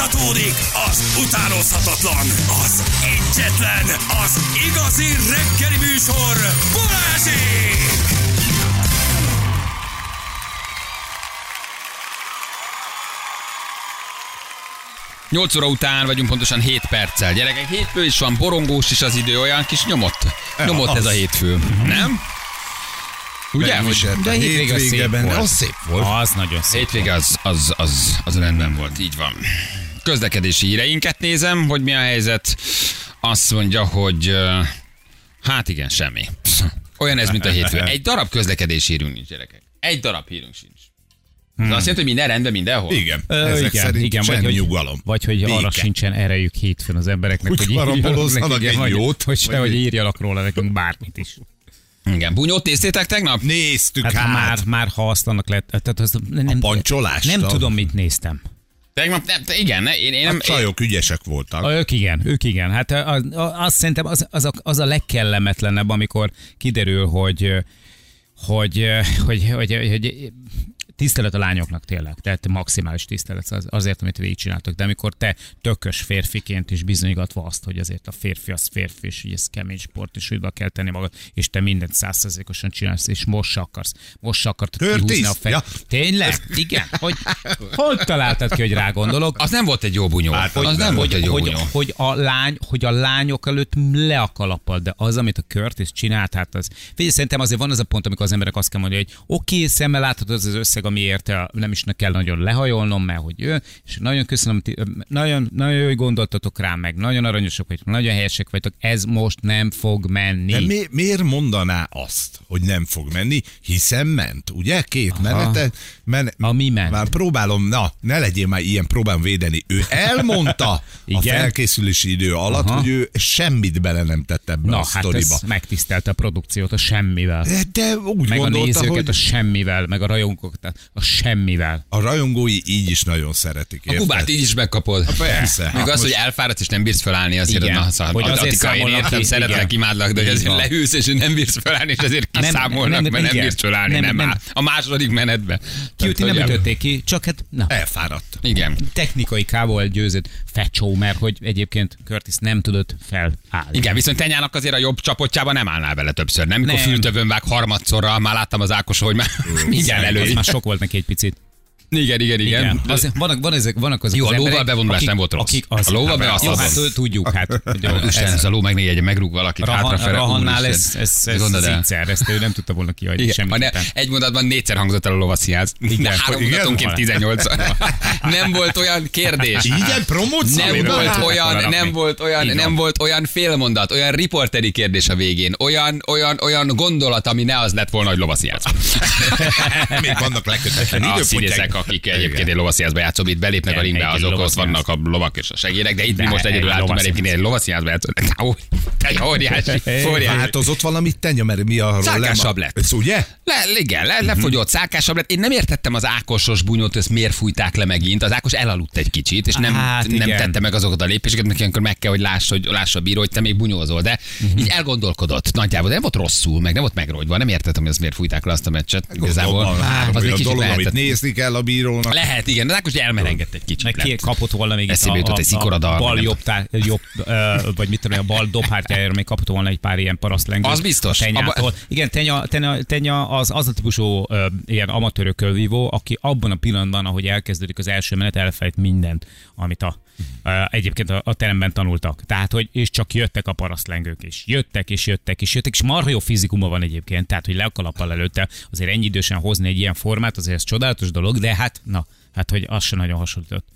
Folytatódik az utánozhatatlan, az egyetlen, az igazi reggeli műsor, Balázsék! 8 óra után vagyunk pontosan 7 perccel. Gyerekek, hétfő is van, borongós is az idő, olyan kis nyomott. Nyomott ez a hétfő. Nem? Ugye? Hogy de a hétvége szép volt. Az szép volt. Az nagyon szép. hétvége az, az, az, az rendben volt, így van. Közlekedési híreinket nézem, hogy mi a helyzet. Azt mondja, hogy hát igen, semmi. Olyan ez, mint a hétfő. Egy darab közlekedési hírünk nincs, gyerekek. Egy darab hírünk sincs. Ez azt jelenti, hogy minden rendben mindenhol? Igen, Ö, ezek igen, szerint igen, vagy hogy, nyugalom. Vagy hogy arra Béke. sincsen erejük hétfőn az embereknek, Úgy hogy írjanak egy vagy- jót, Hogy se, hogy írjanak róla nekünk bármit is. Igen. Bunyót néztétek tegnap? Néztük Hát, hát, már, már ha azt annak lett, tehát az, nem, pancsolást, Nem a- tudom, mit néztem. Tegnap, nem, igen, én, én a nem... csajok ügyesek voltak. A, ők igen, ők igen. Hát az, azt szerintem az, az, a, az a legkellemetlenebb, amikor kiderül, hogy, hogy, hogy, hogy, hogy, hogy tisztelet a lányoknak tényleg, tehát maximális tisztelet az, azért, amit végigcsináltak, de amikor te tökös férfiként is bizonygatva azt, hogy azért a férfi az férfi, és hogy ez kemény sport, és úgy kell tenni magad, és te mindent százszerzékosan csinálsz, és most se akarsz, most se akartad Curtis? kihúzni a fej. Ja. Tényleg? Igen? Hogy, hogy találtad ki, hogy rá gondolok? Az nem volt egy jó bunyó. Hát, az hogy- nem volt egy jó hogy, bunyó. hogy, a lány, hogy a lányok előtt le a kalappal, de az, amit a Curtis csinált, hát az... Figyelj, szerintem azért van az a pont, amikor az emberek azt kell mondani, hogy oké, okay, szemmel láthatod az az összeg, ami érte, nem is ne kell nagyon lehajolnom, mert hogy ő, és nagyon köszönöm, nagyon, nagyon jó, hogy gondoltatok rám, meg nagyon aranyosak vagytok, nagyon helyesek vagytok, ez most nem fog menni. De mi, miért mondaná azt, hogy nem fog menni, hiszen ment, ugye? Két menete. Men, Ami ment. Már próbálom, na, ne legyél már ilyen, próbálom védeni. Ő elmondta a Igen. felkészülési idő alatt, Aha. hogy ő semmit bele nem tett ebbe Na, a hát sztoriba. megtisztelte a produkciót a semmivel. De, de úgy Meg a gondolta, nézőket hogy a semmivel, meg a rajongókat a semmivel. a rajongói így is nagyon szeretik. A érted? Kubát így is megkapod. persze. Még Hát az, most- hogy elfáradsz és nem bírsz felállni, azért Igen. na, szóval, Hogy azért Attika, én értem, szeretlek, imádlak, de hogy azért leülsz és nem bírsz felállni, és ezért Nem, kiszámolnak, nem, mert nem bírsz felállni, Nem, nem, nem. A második menetbe. Kiuti nem ütötték ki, csak hát na, Elfáradt. Igen. technikai kából győzött fecsó, mert hogy egyébként Curtis nem tudott felállni. Igen, viszont Tenyának azért a jobb csapotjában nem állnál bele többször, nem? Mikor Nem. fültövön vág harmadszorra, már láttam az Ákos, hogy már igen, elő. Már sok volt neki egy picit. Igen, igen, igen. Igen. Az, vannak, van ezek, vannak azok Jó, az a lóval bevonulás akik, nem volt rossz. Akik az, A lóval be azt Jó, adom. hát tudjuk, hát. Jó, Isten, ez a ló meg négy egy megrúg valakit Rahan, hátrafele. Rahannál ez, ez, ez, zicser, ezt ő nem tudta volna kihagyni Igen, ha ne, egy mondatban négyszer hangzott el a lovasziáz. Igen, három mondatonként 18 Nem volt olyan kérdés. Igen, promóció. Nem volt, olyan, nem volt olyan, nem volt olyan félmondat, olyan riporteri kérdés a végén, olyan, olyan, olyan gondolat, ami ne az lett volna, hogy lovasziáz. Még vannak lekötetlen színészek, akik egyébként egy lovasziázba játszom, itt belépnek a ringbe, azok ott vannak a lovak és a segérek, de itt mi most egy egyedül álltunk, mert egyébként egy lovasziázba játszottak. Ó, Egy óriási, óriási. Változott valamit tenya, mert mi arról Szálkásabb lema- lett. Ez ugye? Le, igen, le, lefogyott, szálkásabb lett. Én nem értettem az Ákosos bunyót, ezt miért fújták le megint. Az Ákos elaludt egy kicsit, és nem, Hát, nem tette meg azokat a lépéseket, mert ilyenkor meg kell, hogy láss, hogy lássa a bíró, hogy te még bunyózol. De így elgondolkodott nagyjából, de nem volt rosszul, meg nem volt megrogyva. Nem értettem, hogy azt miért fújták le azt a meccset. Igazából. Az egy olyan kicsit dolog, amit lehetett. nézni kell a bírónak. Lehet, igen, de Ákos elmerengett egy kicsit. Meg ki lett. kapott volna még Eszébe jutott a, egy szikorada, a bal jobb, tá, jobb ö, vagy mit tudom, a bal dobhártyájára még kapott volna egy pár ilyen parasztlengőt. Az biztos. a Tenyától. Abba- Igen, Tenya, Tenya, Tenya az, az a típusú ö, ilyen amatőrökkel vívó, aki abban a pillanatban, ahogy elkezdődik az első menet, elfelejt mindent, amit a, egyébként a, a teremben tanultak. Tehát, hogy és csak jöttek a parasztlengők, és jöttek, és jöttek, és jöttek, és marha jó fizikuma van egyébként, tehát, hogy le a kalappal előtte azért ennyi idősen hozni egy ilyen formát, azért ez csodálatos dolog, de hát, na, hát, hogy az se nagyon hasonlított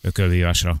ökölvívásra.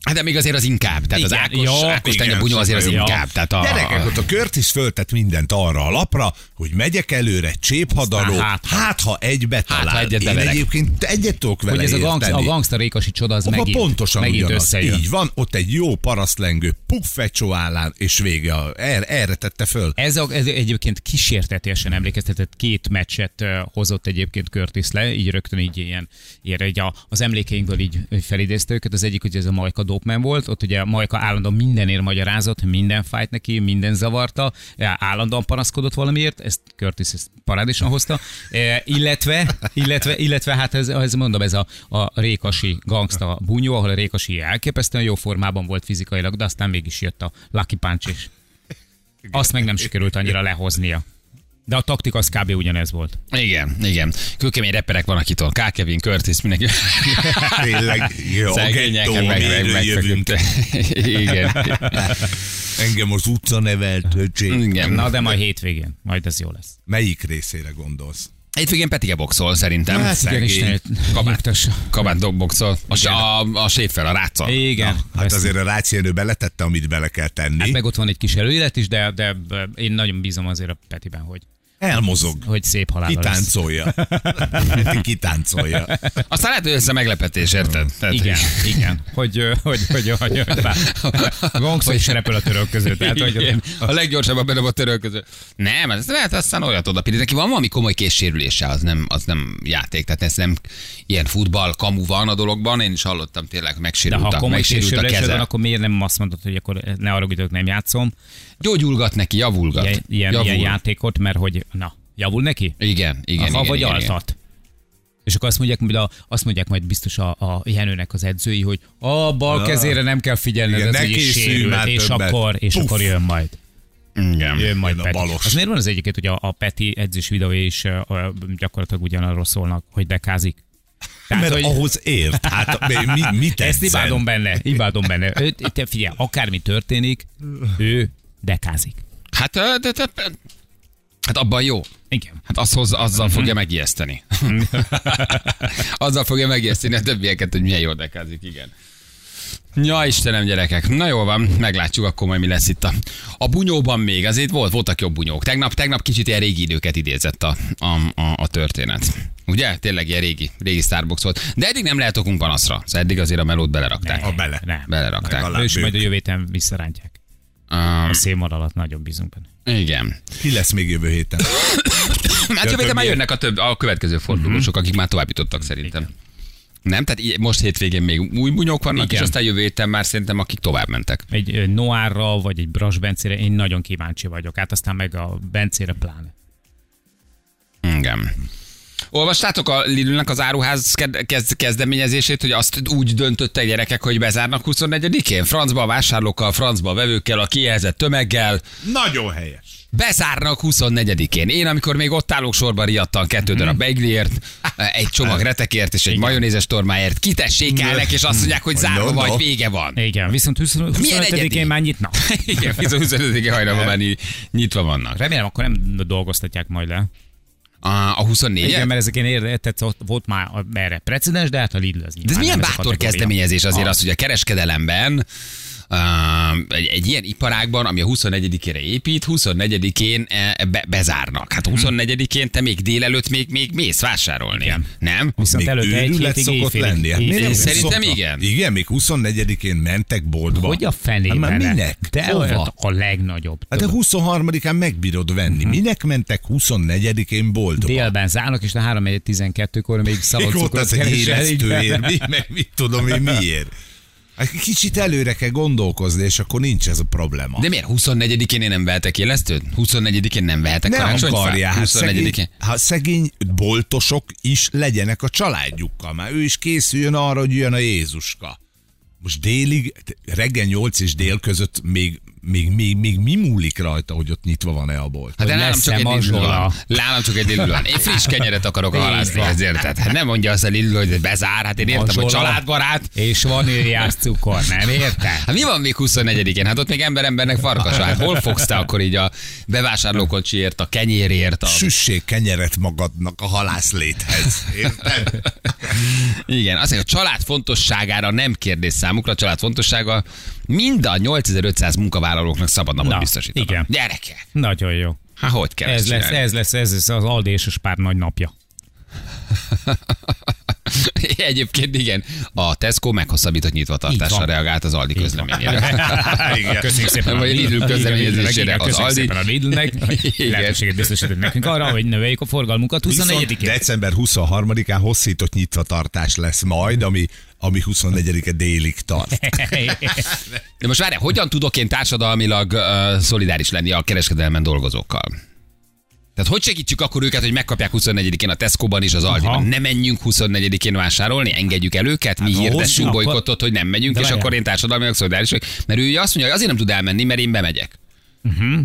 Hát de még azért az inkább. Tehát az Igen, Ákos, jó, Ákos igen, bunyó azért az jó. inkább. Tehát a, Gyerekek, ott a Curtis föltett mindent arra a lapra, hogy megyek előre, cséphadaló, Aztán hát, hát, ha egybe ha talál. egyet Én beverek. egyébként egyet tudok vele Hogy ez a, gangsta, a érteni. gangster rékasi csoda, az megint, pontosan megint ugyanaz. összejön. Így van, ott egy jó parasztlengő, puffecsó állán, és vége. Erre, erre tette föl. Ez, a, ez egyébként kísértetésen emlékeztetett két meccset hozott egyébként Curtis le, így rögtön így ilyen, ilyen így a, az emlékeinkből így így felidézte őket. Az egyik, hogy ez a Majka Dopeman volt, ott ugye Majka állandóan mindenért magyarázott, minden fájt neki, minden zavarta, állandóan panaszkodott valamiért, ezt Curtis ezt parádésan hozta, e, illetve, illetve, illetve hát ez, ez mondom, ez a, a Rékasi gangsta bunyó, ahol a Rékasi elképesztően jó formában volt fizikailag, de aztán mégis jött a Lucky Punch is. Azt meg nem sikerült annyira lehoznia. De a taktika az kb. ugyanez volt. Igen, igen. Kőkemény reperek van akitől. K. Kevin, Curtis, mindenki. Tényleg, jó, Szegények, gettó, meg, meg, meg. Igen. Engem az utca nevelt, öcsém. Igen. Na, de majd hétvégén, majd ez jó lesz. Melyik részére gondolsz? Hétvégén Petike boxol szerintem. Hát, Igen, Szegény. Isten. Kabát do- boxol. A, a, a séffel, a ráccal. Igen. Hát ezt- azért a rácienő beletette, amit bele kell tenni. Hát meg ott van egy kis előélet is, de, de de én nagyon bízom azért a Petiben, hogy, Elmozog. hogy szép halál. Kitáncolja. Kitáncolja. Aztán lehet, hogy össze meglepetés, érted? Tehát, Igen, igen. Hogy, hogy, hogy, hogy, hogy Gongszó is repül a török között. Tehát, hogy Igen. A leggyorsabban benne a török között. Nem, ez lehet aztán olyat oda Neki van valami komoly készsérülése, az nem, az nem játék. Tehát ez nem ilyen futball, kamu van a dologban. Én is hallottam tényleg, de megsérült, ha a, komoly megsérült a keze. van, akkor miért nem azt mondod, hogy akkor ne arra nem játszom. Gyógyulgat neki, javulgat. Ilyen, ilyen, Javul. ilyen játékot, mert hogy, na, javul neki? Igen, igen, Aha, igen, vagy igen, igen. altat. És akkor azt mondják, a, azt mondják majd biztos a, a Jenőnek az edzői, hogy a bal kezére nem kell figyelni, Igen, ez ne sérült, és többet. akkor, és Puff. akkor jön majd. Igen. Jön majd a Peti. balos. Az miért van az egyiket, hogy a, a Peti edzés videója is uh, gyakorlatilag ugyanarról szólnak, hogy dekázik? Mert ahhoz ért. Hát mi, mi, mit Ezt imádom benne, imádom benne. Ő, te figyelj, akármi történik, ő dekázik. Hát, de, de, hát abban jó. Igen. Hát az hoz, azzal Mhm. fogja megijeszteni. azzal fogja megijeszteni a többieket, hogy milyen jól dekázik, igen. Ja, Istenem, gyerekek. Na jól van, meglátjuk akkor majd mi lesz itt a, a bunyóban még. Azért volt, voltak jobb bunyók. Tegnap, tegnap kicsit ilyen régi időket idézett a, a, a, a történet. Ugye? Tényleg ilyen régi, régi Starbucks volt. De eddig nem lehet okunk panaszra. Szóval eddig azért a melót belerakták. Ha bele. Nem. Belerakták. És ők. majd a jövő héten visszarántják. Um, A szélmar alatt nagyon bízunk benne. Igen. Ki lesz még jövő héten? Hát jövő héten már jönnek a, több, a következő fordulósok, akik már tovább jutottak szerintem. Nem? Tehát most hétvégén még új bunyók vannak, Igen. és aztán jövő héten már szerintem akik tovább mentek. Egy Noárra, vagy egy Bras Bencére én nagyon kíváncsi vagyok. Hát aztán meg a Bencére pláne. Igen. Olvastátok a Lidlnek az áruház kezdeményezését, hogy azt úgy döntöttek gyerekek, hogy bezárnak 24-én? Francba a vásárlókkal, francba a vevőkkel, a kijelzett tömeggel. Nagyon helyes. Bezárnak 24-én. Én, amikor még ott állok sorban riadtan kettő darab beigliért, egy csomag retekért és egy majonézes tormáért, kitessékelnek, és azt mondják, hogy zárva No, no. vagy, vége van. Igen, viszont 20 Milyen egyedi? 25-én már nyitnak. Igen, bizony 25-én hajnalban már ny- nyitva vannak. Remélem, akkor nem dolgoztatják majd le. A, a 24 Igen, mert ezek én értettem, ott volt már erre precedens, de hát a Lidl az De ez milyen bátor kezdeményezés azért Az. hogy a kereskedelemben egy, egy ilyen iparágban, ami a 24-ére épít, 24-én e, be, bezárnak. Hát 24-én te még délelőtt még, még mész vásárolni. Igen. Nem? Viszont Még előtte egy hétig szokott éjfélig. lenni. Hát éjfélig. Szerintem szokta? igen. Igen, még 24-én mentek boltba. Hogy a fenében? Hát már minek? De Hova? a legnagyobb. Hát de 23-án megbírod venni. Minek mentek 24-én boltba? Délben zárnak, és a 3-12-kor még Még ott szaloncukrot az egy keresel, így éreztőér, be- mi, meg mit tudom én miért. Hát Kicsit előre kell gondolkozni, és akkor nincs ez a probléma. De miért? 24-én én nem vehetek élesztőt? 24-én nem vehetek nem akarják. Hát szegény, 24-én? hát szegény boltosok is legyenek a családjukkal. Már ő is készüljön arra, hogy jön a Jézuska. Most délig, reggel 8 és dél között még, még, még, még mi múlik rajta, hogy ott nyitva van-e a bolt? Hát de nálam csak egy van. Nálam csak egy van. Én friss kenyeret akarok a van. ezért. Tehát hát nem mondja azt a Lidl, hogy bezár, hát én értem, hogy családbarát. És vaníliás cukor, nem érted? Hát mi van még 24-én? Hát ott még ember embernek farkas. van. Hát hol fogsz te akkor így a bevásárlókocsiért, a kenyérért? A... Süssék kenyeret magadnak a halászléthez. Érted? Igen, azt mondja, a család fontosságára nem kérdés számukra, a család fontossága mind a 8500 munkavállalóknak szabadnapot Na, biztosítani. igen. Gyerekek, Nagyon jó. hát hogy kell Ez lesz, ez lesz, ez lesz az Aldi és a Spár nagy napja. Egyébként igen, a Tesco meghosszabbított nyitvatartásra reagált az Aldi közleményére. Igen. Köszönjük szépen a Vagy Lidl- Lidl közleményezésére az Aldi. szépen a Lidlnek, lehetőséget biztosított nekünk arra, hogy növeljük a forgalmunkat Viszont 24 december 23-án hosszított nyitvatartás lesz majd, ami, ami 24-e délig tart. De most várj, hogyan tudok én társadalmilag uh, szolidáris lenni a kereskedelmen dolgozókkal? Tehát hogy segítsük akkor őket, hogy megkapják 24-én a Tesco-ban és az Aldiban? Ne menjünk 24-én vásárolni, engedjük el őket, mi Hát, hirdessünk akkor- hogy nem megyünk, De és várjál. akkor én társadalmilag szolidáris vagyok. Mert ő azt mondja, hogy azért nem tud elmenni, mert én bemegyek. Mhm.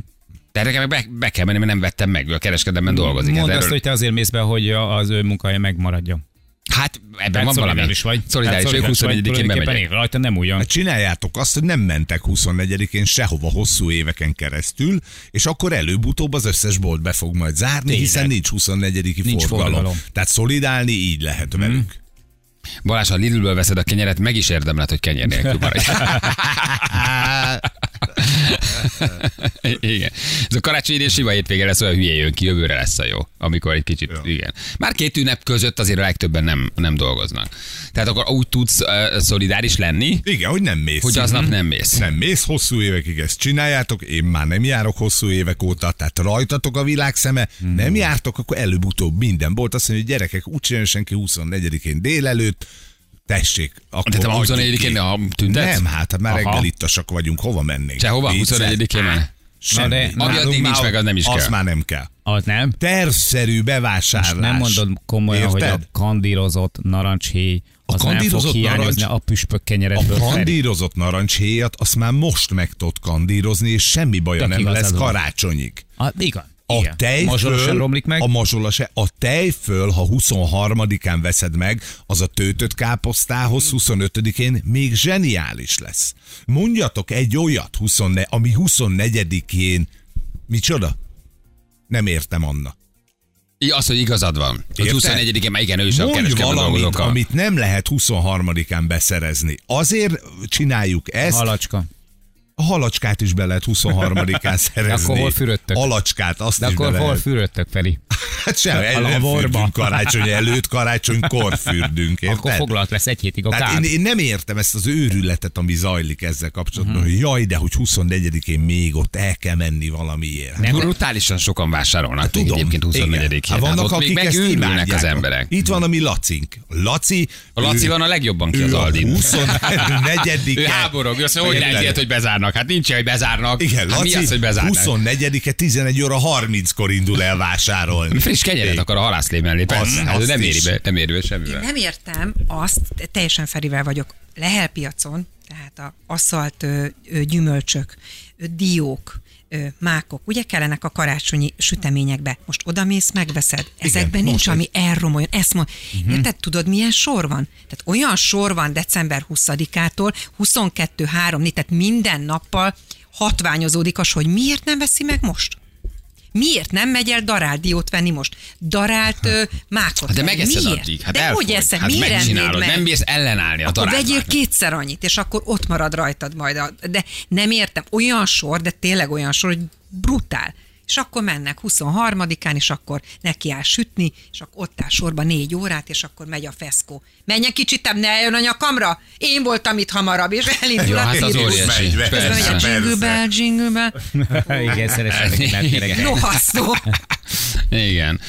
De nekem be, be, kell menni, mert nem vettem meg, ő a kereskedelemben dolgozik. Mondd Ez azt, erről- hogy te azért mész be, hogy az ő munkahelye megmaradjon. Hát ebben Tehát van valami. szolidáris vagy. Szolidáris Tehát vagyok, 24-én tulajdonképpen bemegyek. én Rajta nem ugyan. Hát csináljátok azt, hogy nem mentek 24-én sehova hosszú éveken keresztül, és akkor előbb-utóbb az összes bolt be fog majd zárni, Tényleg. hiszen nincs 24 Nincs forgalom. forgalom. Tehát szolidálni így lehet velük. Balázs, ha Lidlből veszed a kenyeret, meg is érdemled, hogy kenyér nélkül maradj. igen. Ez a karácsonyi idén sima hétvége lesz, olyan hülye jön ki, jövőre lesz a jó. Amikor egy kicsit, ja. igen. Már két ünnep között azért a legtöbben nem, nem dolgoznak. Tehát akkor úgy tudsz uh, szolidáris lenni, Igen, hogy nem mész. hogy aznap nem mész. Nem mész hosszú évekig, ezt csináljátok, én már nem járok hosszú évek óta, tehát rajtatok a világ szeme, Mhm. nem jártok, akkor előbb-utóbb minden bolt. Azt mondja, hogy gyerekek, úgy senki 24-én délelőtt, tessék, akkor De te már adjuk 24-én ki. ne tüntetsz? Nem, hát, hát már Aha. reggelittasak vagyunk, hova mennénk? Sehova? Vicces? 24-én már? Semmi. de- Ami addig nincs meg, az nem is Az kell. már nem kell. Az nem? Tervszerű bevásárlás. Most nem mondod komolyan, hogy Érted? a kandírozott narancshéj az nem fog kandírozott hiányozni narancs- a püspök A kenyeredből. Feri. kandírozott narancshéjat azt már most meg tudod kandírozni, és semmi baja Tök nem lesz karácsonyig. A, igen. A igen. tej Mazsola sem romlik meg. A mazsola se. A tej föl, ha 23-án veszed meg, az a töltött káposztához 25-én még zseniális lesz. Mondjatok egy olyat, 24, ami 24-én, micsoda? Nem értem, Anna. I- Az, hogy igazad van. Hogy Érted? 24-én már igen, ő is a Mondj kereskedelmi valamit, dolgozókkal. amit nem lehet 23-án beszerezni. Azért csináljuk ezt, Halacska. A halacskát is be lehet 23-án szerezni. akkor hol fürödtök? Halacskát, azt De is akkor be hol lehet. fürödtök, Feri? Hát sem, el, nem fürdünk karácsony előtt, karácsonykor fürdünk, érted? Akkor foglalt lesz egy hétig a Tehát kár. én, én, nem értem ezt az őrületet, ami zajlik ezzel kapcsolatban, uh-huh. hogy jaj, de hogy 24-én még ott el kell menni valamiért. Nem, brutálisan sokan vásárolnak Tudom. egyébként 24-én. Igen. Hát vannak, ott akik még ezt megőrülnek imádják. az emberek. Itt van a mi Lacink. Laci, A Laci ő- van a legjobban ki az ő Aldin. 24 Ő háborog, azt mondja, hogy lehet hogy bezárnak. Hát nincs, hogy bezárnak. Igen, hát mi Laci az, hogy bezárnak? 24-e 11 óra 30-kor indul el vásárolni. Friss kenyeret akar a halászlé mellé, persze. Azt- Hát azt nem éri be, nem éri be semmivel. Nem értem azt, teljesen Ferivel vagyok, Lehel piacon, tehát a ö, gyümölcsök, diók, ö, mákok, ugye kellenek a karácsonyi süteményekbe. Most odamész, megveszed. Ezekben nincs, most ami elromoljon. Ezt mond, uh-huh. Érted, tudod, milyen sor van? Tehát olyan sor van december 20-ától 22-3, tehát minden nappal hatványozódik az, hogy miért nem veszi meg most? Miért nem megy el darált diót venni most? Darált ö, mákot Hát de megeszed Miért? addig. Hát de elfogy. hogy eszed? Hát Miért megcsinálod, meg? nem bírsz ellenállni a Akkor vegyél kétszer annyit, és akkor ott marad rajtad majd. A, de nem értem, olyan sor, de tényleg olyan sor, hogy brutál. És akkor mennek 23-án, és akkor neki áll sütni, és akkor ott áll sorba négy órát, és akkor megy a feszkó. Menjen kicsit, ne eljön a nyakamra? Én voltam itt hamarabb, és elindul Jó, a hát az óriási. Közben megy a jingle bell, jingle bell. Igen, szeretnék megkerekedni. Rohasztó. Igen.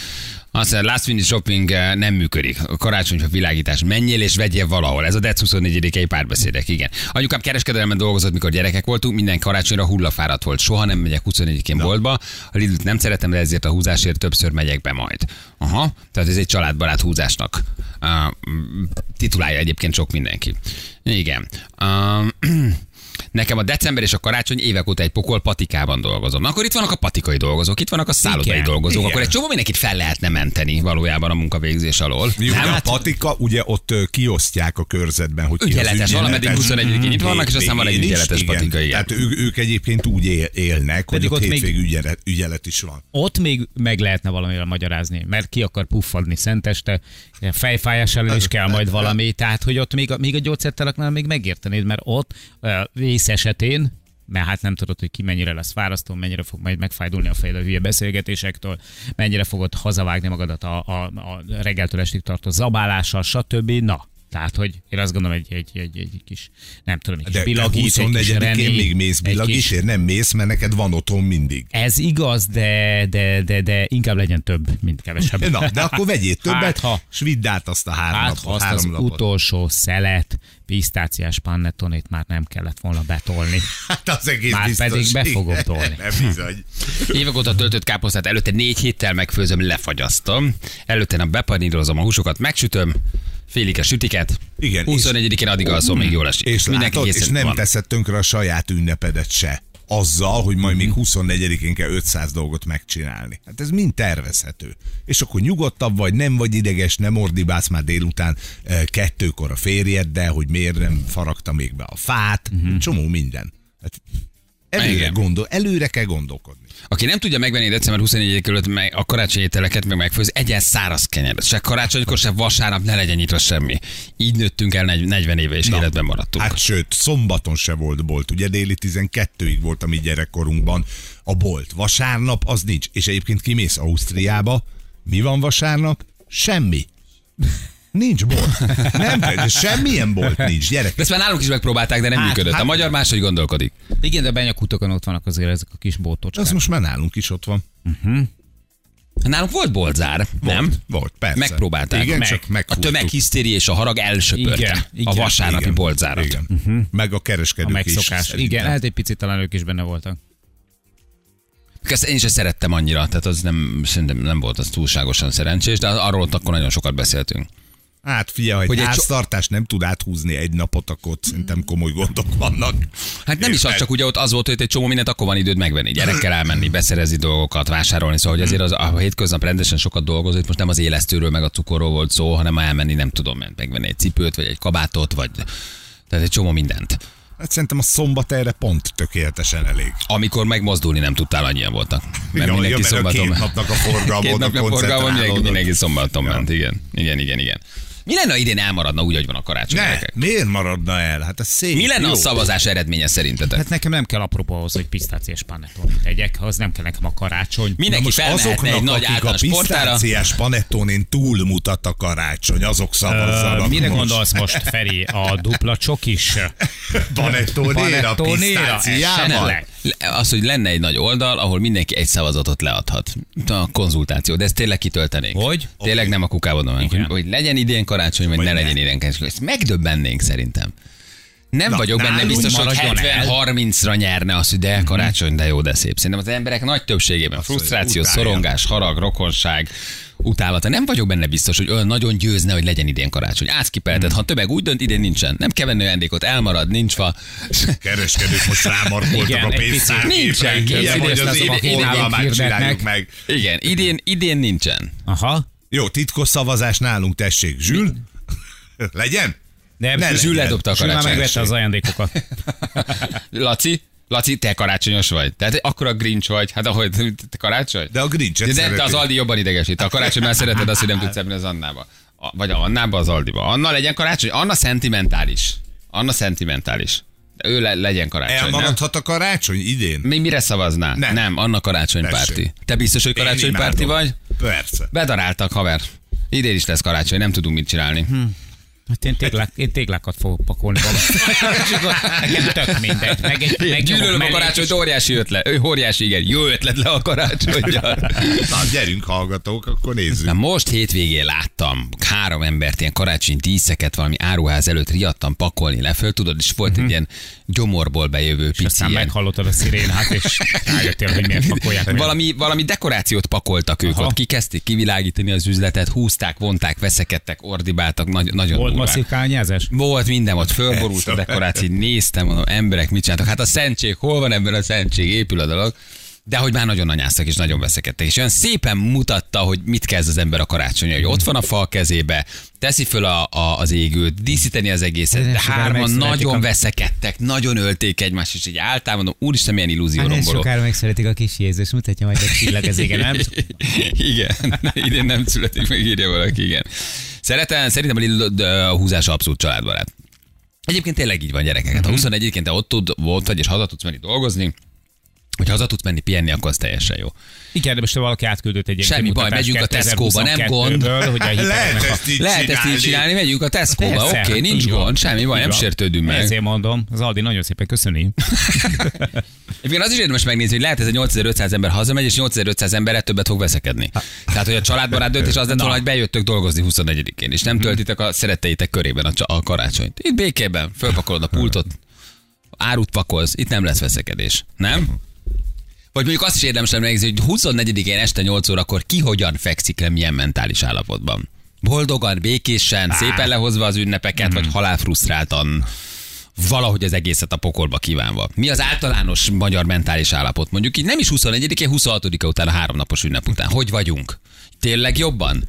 Azt mondja, last minute shopping eh, nem működik. A karácsonyfa világítás. Menjél és vegyél valahol. Ez a DEC 24 párbeszédek, igen. Anyukám kereskedelemben dolgozott, mikor gyerekek voltunk, minden karácsonyra hullafáradt volt. Soha nem megyek 24-én boltba. A Lidl-t nem szeretem, de ezért a húzásért többször megyek be majd. Aha, tehát ez egy családbarát húzásnak uh, titulálja egyébként sok mindenki. Igen. Uh, Nekem a december és a karácsony évek óta egy pokol patikában dolgozom. Na, akkor itt vannak a patikai dolgozók, itt vannak a szállodai Igen, dolgozók, igen. akkor egy csomó mindenkit fel lehetne menteni valójában a munkavégzés alól. Jó, Nem? de a Hát, patika, ugye ott kiosztják a körzetben, hogy ki az Ügyeletes, valameddig 21-én itt vannak, és aztán van egy ügyeletes igen. patika, igen. Tehát ő, ők egyébként úgy él, élnek, Pedig hogy ott ott még- hétvég ügyelet, ügyelet is van. Ott még meg lehetne valamivel magyarázni, mert ki akar puffadni szenteste, fejfájás ellen is kell majd valami, tehát hogy ott még a, még a gyógyszertáraknál még megértenéd, mert ott ö, vész esetén mert hát nem tudod, hogy ki mennyire lesz fárasztó, mennyire fog majd megfájdulni a fejed a hülye beszélgetésektől, mennyire fogod hazavágni magadat a, a, a reggeltől estig tartó zabálással, stb. Na, tehát, hogy én azt gondolom, egy, egy, egy, egy kis, nem tudom, egy kis De bilagít, egy kis 24-én René, még mész egy kis- bilagítért, nem mész, mert neked van otthon mindig. Ez igaz, de, de, de, de inkább legyen több, mint kevesebb. Na, de akkor vegyél többet, Hát, ha- és vidd át azt a három, Hát, nap, ha azt az három napot. utolsó szelet, pisztáciás panettonét már nem kellett volna betolni. Hát az egész Már biztos. pedig be fogom tolni. Nem bizony. Évek óta töltött káposztát előtte négy héttel megfőzöm, lefagyasztom. Előtte nem bepanírozom a húsokat, megsütöm, félig a sütiket. Igen, 21-én addig alszom, még jól esik. És Mindenki látod, és nem van. teszed tönkre a saját ünnepedet se. Azzal, hogy majd még 24-én kell 500 dolgot megcsinálni. Hát ez mind tervezhető. És akkor nyugodtabb vagy, nem vagy ideges, nem ordibálsz már délután eh, kettőkor a férjeddel, hogy miért nem faragta még be a fát. Csomó minden. Hát előre, gondol, előre kell gondolkodni. Aki nem tudja megvenni december 24 előtt meg a karácsonyi ételeket, meg megfőzni, egyen száraz kenyeret. Se karácsonykor, se vasárnap ne legyen nyitva semmi. Így nőttünk el negy- 40 éve, és életben maradtunk. Hát sőt, szombaton se volt bolt. Ugye déli 12-ig volt a mi gyerekkorunkban a bolt. Vasárnap az nincs. És egyébként kimész Ausztriába, mi van vasárnap? Semmi. Nincs bolt. Nem, de semmilyen bolt nincs, gyerek. De ezt már nálunk is megpróbálták, de nem Hát, működött. hát- a magyar máshogy gondolkodik. Igen, de a benyakutokon ott vannak azért ezek a kis bótocskák. Az most már nálunk is ott van. Nálunk volt boltzár, nem? Volt, persze. Megpróbálták. Igen, Meg. csak A meghúztuk. tömeghisztéri és a harag elsöpörte Igen, a igen, vasárnapi Igen, boltzárat. Igen. Uh-huh. Meg a a kereskedők megszokás. is. szerintem. Igen, hát egy picit talán ők is benne voltak. Ezt én sem szerettem annyira, tehát az nem, szerintem nem volt az túlságosan szerencsés, de arról ott akkor nagyon sokat beszéltünk. Hát figyelj, hogy Hogy egy egy so- háztartás nem tud áthúzni egy napot, akkor szerintem komoly gondok vannak. Hát nem is az, Érted? csak ugye ott az volt, hogy egy csomó mindent akkor van időd megvenni, gyerekkel elmenni, beszerezni dolgokat, vásárolni, szóval hogy azért az, a hétköznap rendesen sokat dolgozott, most nem az élesztőről meg a cukorról volt szó, hanem elmenni, nem tudom, megvenni egy cipőt, vagy egy kabátot, vagy tehát egy csomó mindent. Hát szerintem a szombat erre pont tökéletesen elég. Amikor megmozdulni nem tudtál, annyian voltak. Mert Ja, mindenki ja, mert a szombaton két napnak a forgalma Két napnak forgalma, mindenki, mindenki szombaton Ja. ment, igen. Igen, igen, igen. Mi lenne, ha idén elmaradna úgy, hogy van a karácsony? Ne, gyerekek? miért maradna el? Hát ez szép. Mi lenne jó. a szavazás eredménye szerintetek? Hát nekem nem kell apropó ahhoz, hogy pisztáciás panettonit tegyek, az nem kell nekem a karácsony. Na Mindenki felmehetne azoknak, egy nagy akik a általános portára. pisztáciás panettonén túlmutat a karácsony, azok szavazzanak Ö, Mire most. gondolsz most, Feri? A dupla csokis? Panettonéra. Le- Az, hogy lenne egy nagy oldal, ahol mindenki egy szavazatot leadhat. A konzultáció, de ezt tényleg kitöltenénk. Hogy? Tényleg nem a kukába hogy, hogy legyen idén karácsony, vagy, Vagy ne ne. legyen idén karácsony. Ezt megdöbbennénk szerintem. Nem Na, vagyok benne biztos, hogy maradjon el. 70-30-ra nyerne az, hogy de karácsony, de jó, de szép. Szerintem az emberek nagy többségében frusztráció, szorongás, harag, rokonság, utálata. Nem vagyok benne biztos, hogy olyan nagyon győzne, hogy legyen idén karácsony. Átszkipelted, ha tömeg úgy dönt, idén nincsen. Nem kell venni ajándékot, elmarad, nincs fa. Kereskedők most rámarkoltak Igen, a pénztárgépre. Nincsen kész, hogy idén az hirdetnek. csináljuk meg. Igen, idén, idén nincsen. Aha. Jó, titkos szavazás nálunk, tessék. Zsül? Legyen? De Ne Zsül ledobta a Zsül már megvette az ajándékokat. Laci, Laci, te karácsonyos vagy. Tehát akkor a Grinch vagy. Hát ahogy te karácsony? De a Grincset de, de az Aldi jobban idegesít. A karácsony már szereted azt, hogy nem tudsz ebből az Annába. A, vagy a Annába, az Aldiba. Anna legyen karácsony? Anna szentimentális. Anna szentimentális. De ő le, legyen karácsony, nem? Elmaradhat a karácsony idén? Mi mire szavaznál? Nem. nem Anna karácsonypárti. Te biztos, hogy karácsonypárti vagy? Persze. Bedaráltak, haver. Idén is lesz karácsony, nem tudunk mit csinálni. Hm. Hát én, téglák, én téglákat fogok pakolni Nekem tök mindegy. Meg egy, meg Gyűlölöm a karácsonyt, óriási ötlet. Ő óriási, igen. Jó ötlet le a karácsonyjal. Na, gyerünk hallgatók, akkor nézzük. Na most hétvégén láttam három embert ilyen karácsony díszeket valami áruház előtt riadtam pakolni le föl, tudod, és volt egy ilyen gyomorból bejövő És pici aztán ilyen. meghallottad a szirénát, és rájöttél, hogy miért pakolják. Valami, valami dekorációt pakoltak ők Aha. ott, kikezdték kivilágítani az üzletet, húzták, vonták, veszekedtek, ordibáltak, nagy, nagyon Volt masszív kányázás? Volt minden, ott fölborult a dekoráció, néztem, mondom, emberek mit csináltak. Hát a szentség, hol van ebben a szentség, épül a dolog. De hogy már nagyon anyáztak és nagyon veszekedtek. És olyan szépen mutatta, hogy mit kezd az ember a karácsony, hogy ott van a fa a kezébe, teszi föl a, a, az égőt, díszíteni az egészet, De hárman nagyon a- veszekedtek, nagyon ölték egymást, és így álltál, mondom, úristen, milyen illúzió Hát romboló. sokára megszületik a kis Jézus, mutatja majd egy csillag az égen, nem? igen, idén nem születik, meg írja valaki, igen. Szeretem, szerintem a a húzása abszolút családbarát. Egyébként tényleg így van gyerekek. Hát, ha 21-én te ott, tud, ott vagy és haza tudsz menni dolgozni, hogy haza tudsz menni pihenni, akkor az teljesen jó. Igen, de most valaki átküldött egy ilyen Semmi baj, megyünk a Tesco-ba, nem gond. 2022-ből, hogy a Lehet ezt így Lehet ezt így csinálni, megyünk a Tesco-ba, oké, okay, nincs így van. gond, semmi baj, nem sértődünk meg. Ezért mondom, az Aldi nagyon szépen köszöni. Egyébként az is érdemes megnézni, hogy lehet ez a 8500 ember hazamegy, és 8500 emberre többet fog veszekedni. Tehát, hogy a családbarát döntés az lett volna, hogy bejöttök dolgozni 24-én, és nem töltitek a szeretteitek körében a, karácsonyt. Itt békében, fölpakolod a pultot, árut pakolsz, itt nem lesz veszekedés. Nem? Vagy mondjuk azt is érdemes megnézni, hogy 24-én este 8 órakor ki hogyan fekszik le, milyen mentális állapotban. Boldogan, békésen, szépen lehozva az ünnepeket, vagy halálfrusztráltan, valahogy az egészet a pokolba kívánva. Mi az általános magyar mentális állapot? Mondjuk így nem is 21-én, 26-a után, a háromnapos ünnep után. Hogy vagyunk? Tényleg jobban?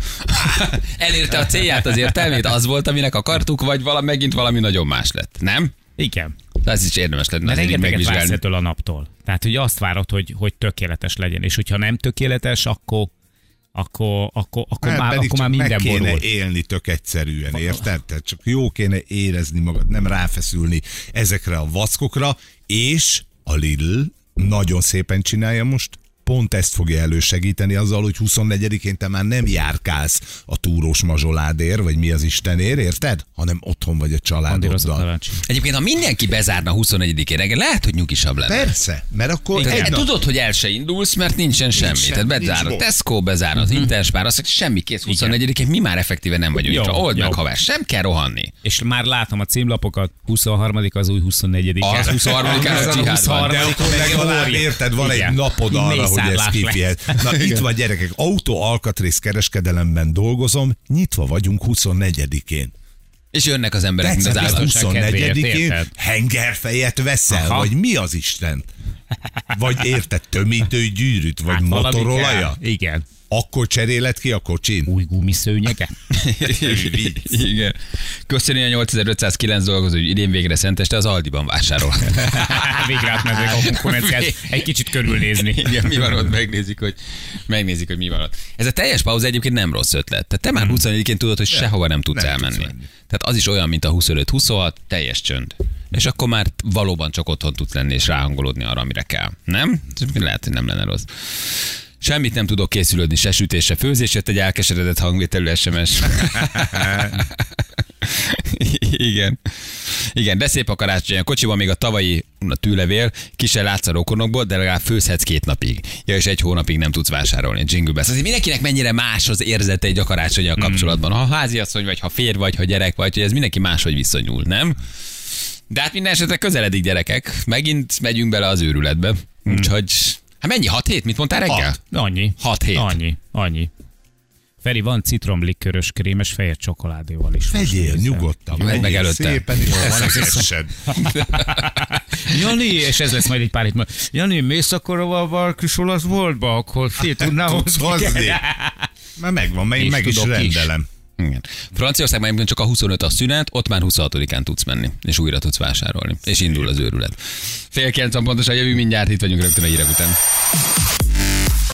Elérte a célját, az értelmét? Az volt, aminek akartuk, vagy valami, megint valami nagyon más lett? Nem? Igen. De ez is érdemes lenne Mert azért így vársz megvizsgálni. ettől a naptól. Tehát, hogy azt várod, hogy, hogy tökéletes legyen. És hogyha nem tökéletes, akkor, akkor, akkor, akkor, Hát már, pedig akkor már minden meg kéne borul. élni tök egyszerűen, érted? Tehát csak jó kéne érezni magad, nem ráfeszülni ezekre a vackokra, és a Lidl nagyon szépen csinálja most, pont ezt fogja elősegíteni azzal, hogy 24-én te már nem járkálsz a túrós mazsoládér, vagy mi az Istenér, érted? Hanem otthon vagy a családoddal. Egyébként, ha mindenki bezárna 21-én reggel, lehet, hogy nyugisabb lenne. Persze, mert akkor Tehát egy nap- tudod, hogy el se indulsz, mert nincsen semmi. semmi, Tehát bezár nincs a. Tesco, bezár az Interspár, azt semmi kész 24-én, mi már effektíven nem vagyunk Jó. Old meg haver, sem kell rohanni. És már látom a címlapokat, 23 az új 24 Az 23-án a dzsihád van. De akkor legalább érted, van egy Igen. napod arra, hogy Mészárlás kifihet. Na itt van gyerekek, autó alkatrész kereskedelemben dolgozom, nyitva vagyunk 24-én. És jönnek az emberek, mint az December állat. biztonság kedvéért, 24-én érted? hengerfejet veszel, Aha. vagy mi az Isten? Vagy érted, tömítő gyűrűt, vagy Hát motorolaja? Igen. Akkor cseréled ki a kocsin? Új gumiszőnyege. Igen. Köszönjük a 8509 dolgozó, hogy idén végre szenteste az Aldiban vásárol. Végre átmentek a konkurenciát egy kicsit körülnézni. Igen, mi van ott, megnézik, hogy, megnézik, hogy mi van ott. Ez a teljes pauza egyébként nem rossz ötlet. Tehát te már 24-én tudod, hogy sehova nem tudsz nem tudsz elmenni. menni. Tehát az is olyan, mint a 25-26, teljes csönd. És akkor már valóban csak otthon tudsz lenni és ráhangolódni arra, amire kell. Nem? Lehet, hogy nem lenne rossz. Semmit nem tudok készülődni, se sütés, se főzés, jött egy elkeseredett hangvételű SMS. Igen. Igen, de szép a karácsony. A kocsiban még a tavalyi a tűlevél, ki se látsz a rokonokból, de legalább főzhetsz két napig. Ja, és egy hónapig nem tudsz vásárolni. Jingle bells. Azért mindenkinek mennyire más az érzete egy a karácsonyjal kapcsolatban. Ha háziasszony vagy, ha férj vagy, ha gyerek vagy, hogy ez mindenki máshogy viszonyul, nem? De hát minden esetre közeledik gyerekek. Megint megyünk bele az őrületbe. Úgyhogy, hát mennyi? 6 hét? Mit mondtál reggel? Hat. Annyi. 6 hét. Annyi. Annyi. Feri, van citromlikörös krémes fehér csokoládéval is. Vegyél nyugodtan, Meg vegyél előtte. szépen, és eszegessed. Jani, és ez lesz majd egy pár hét múlva. Jani, mész akkor a valkis olasz boltba, akkor fél tudná Tudsz hozni? Már megvan, meg, meg is tudok is. rendelem. Igen. Franciaországban egyébként csak a 25 a szünet, ott már 26-án tudsz menni, és újra tudsz vásárolni, és indul az őrület. Fél kilenc pontosan, jövő mindjárt, itt vagyunk rögtön hírek után.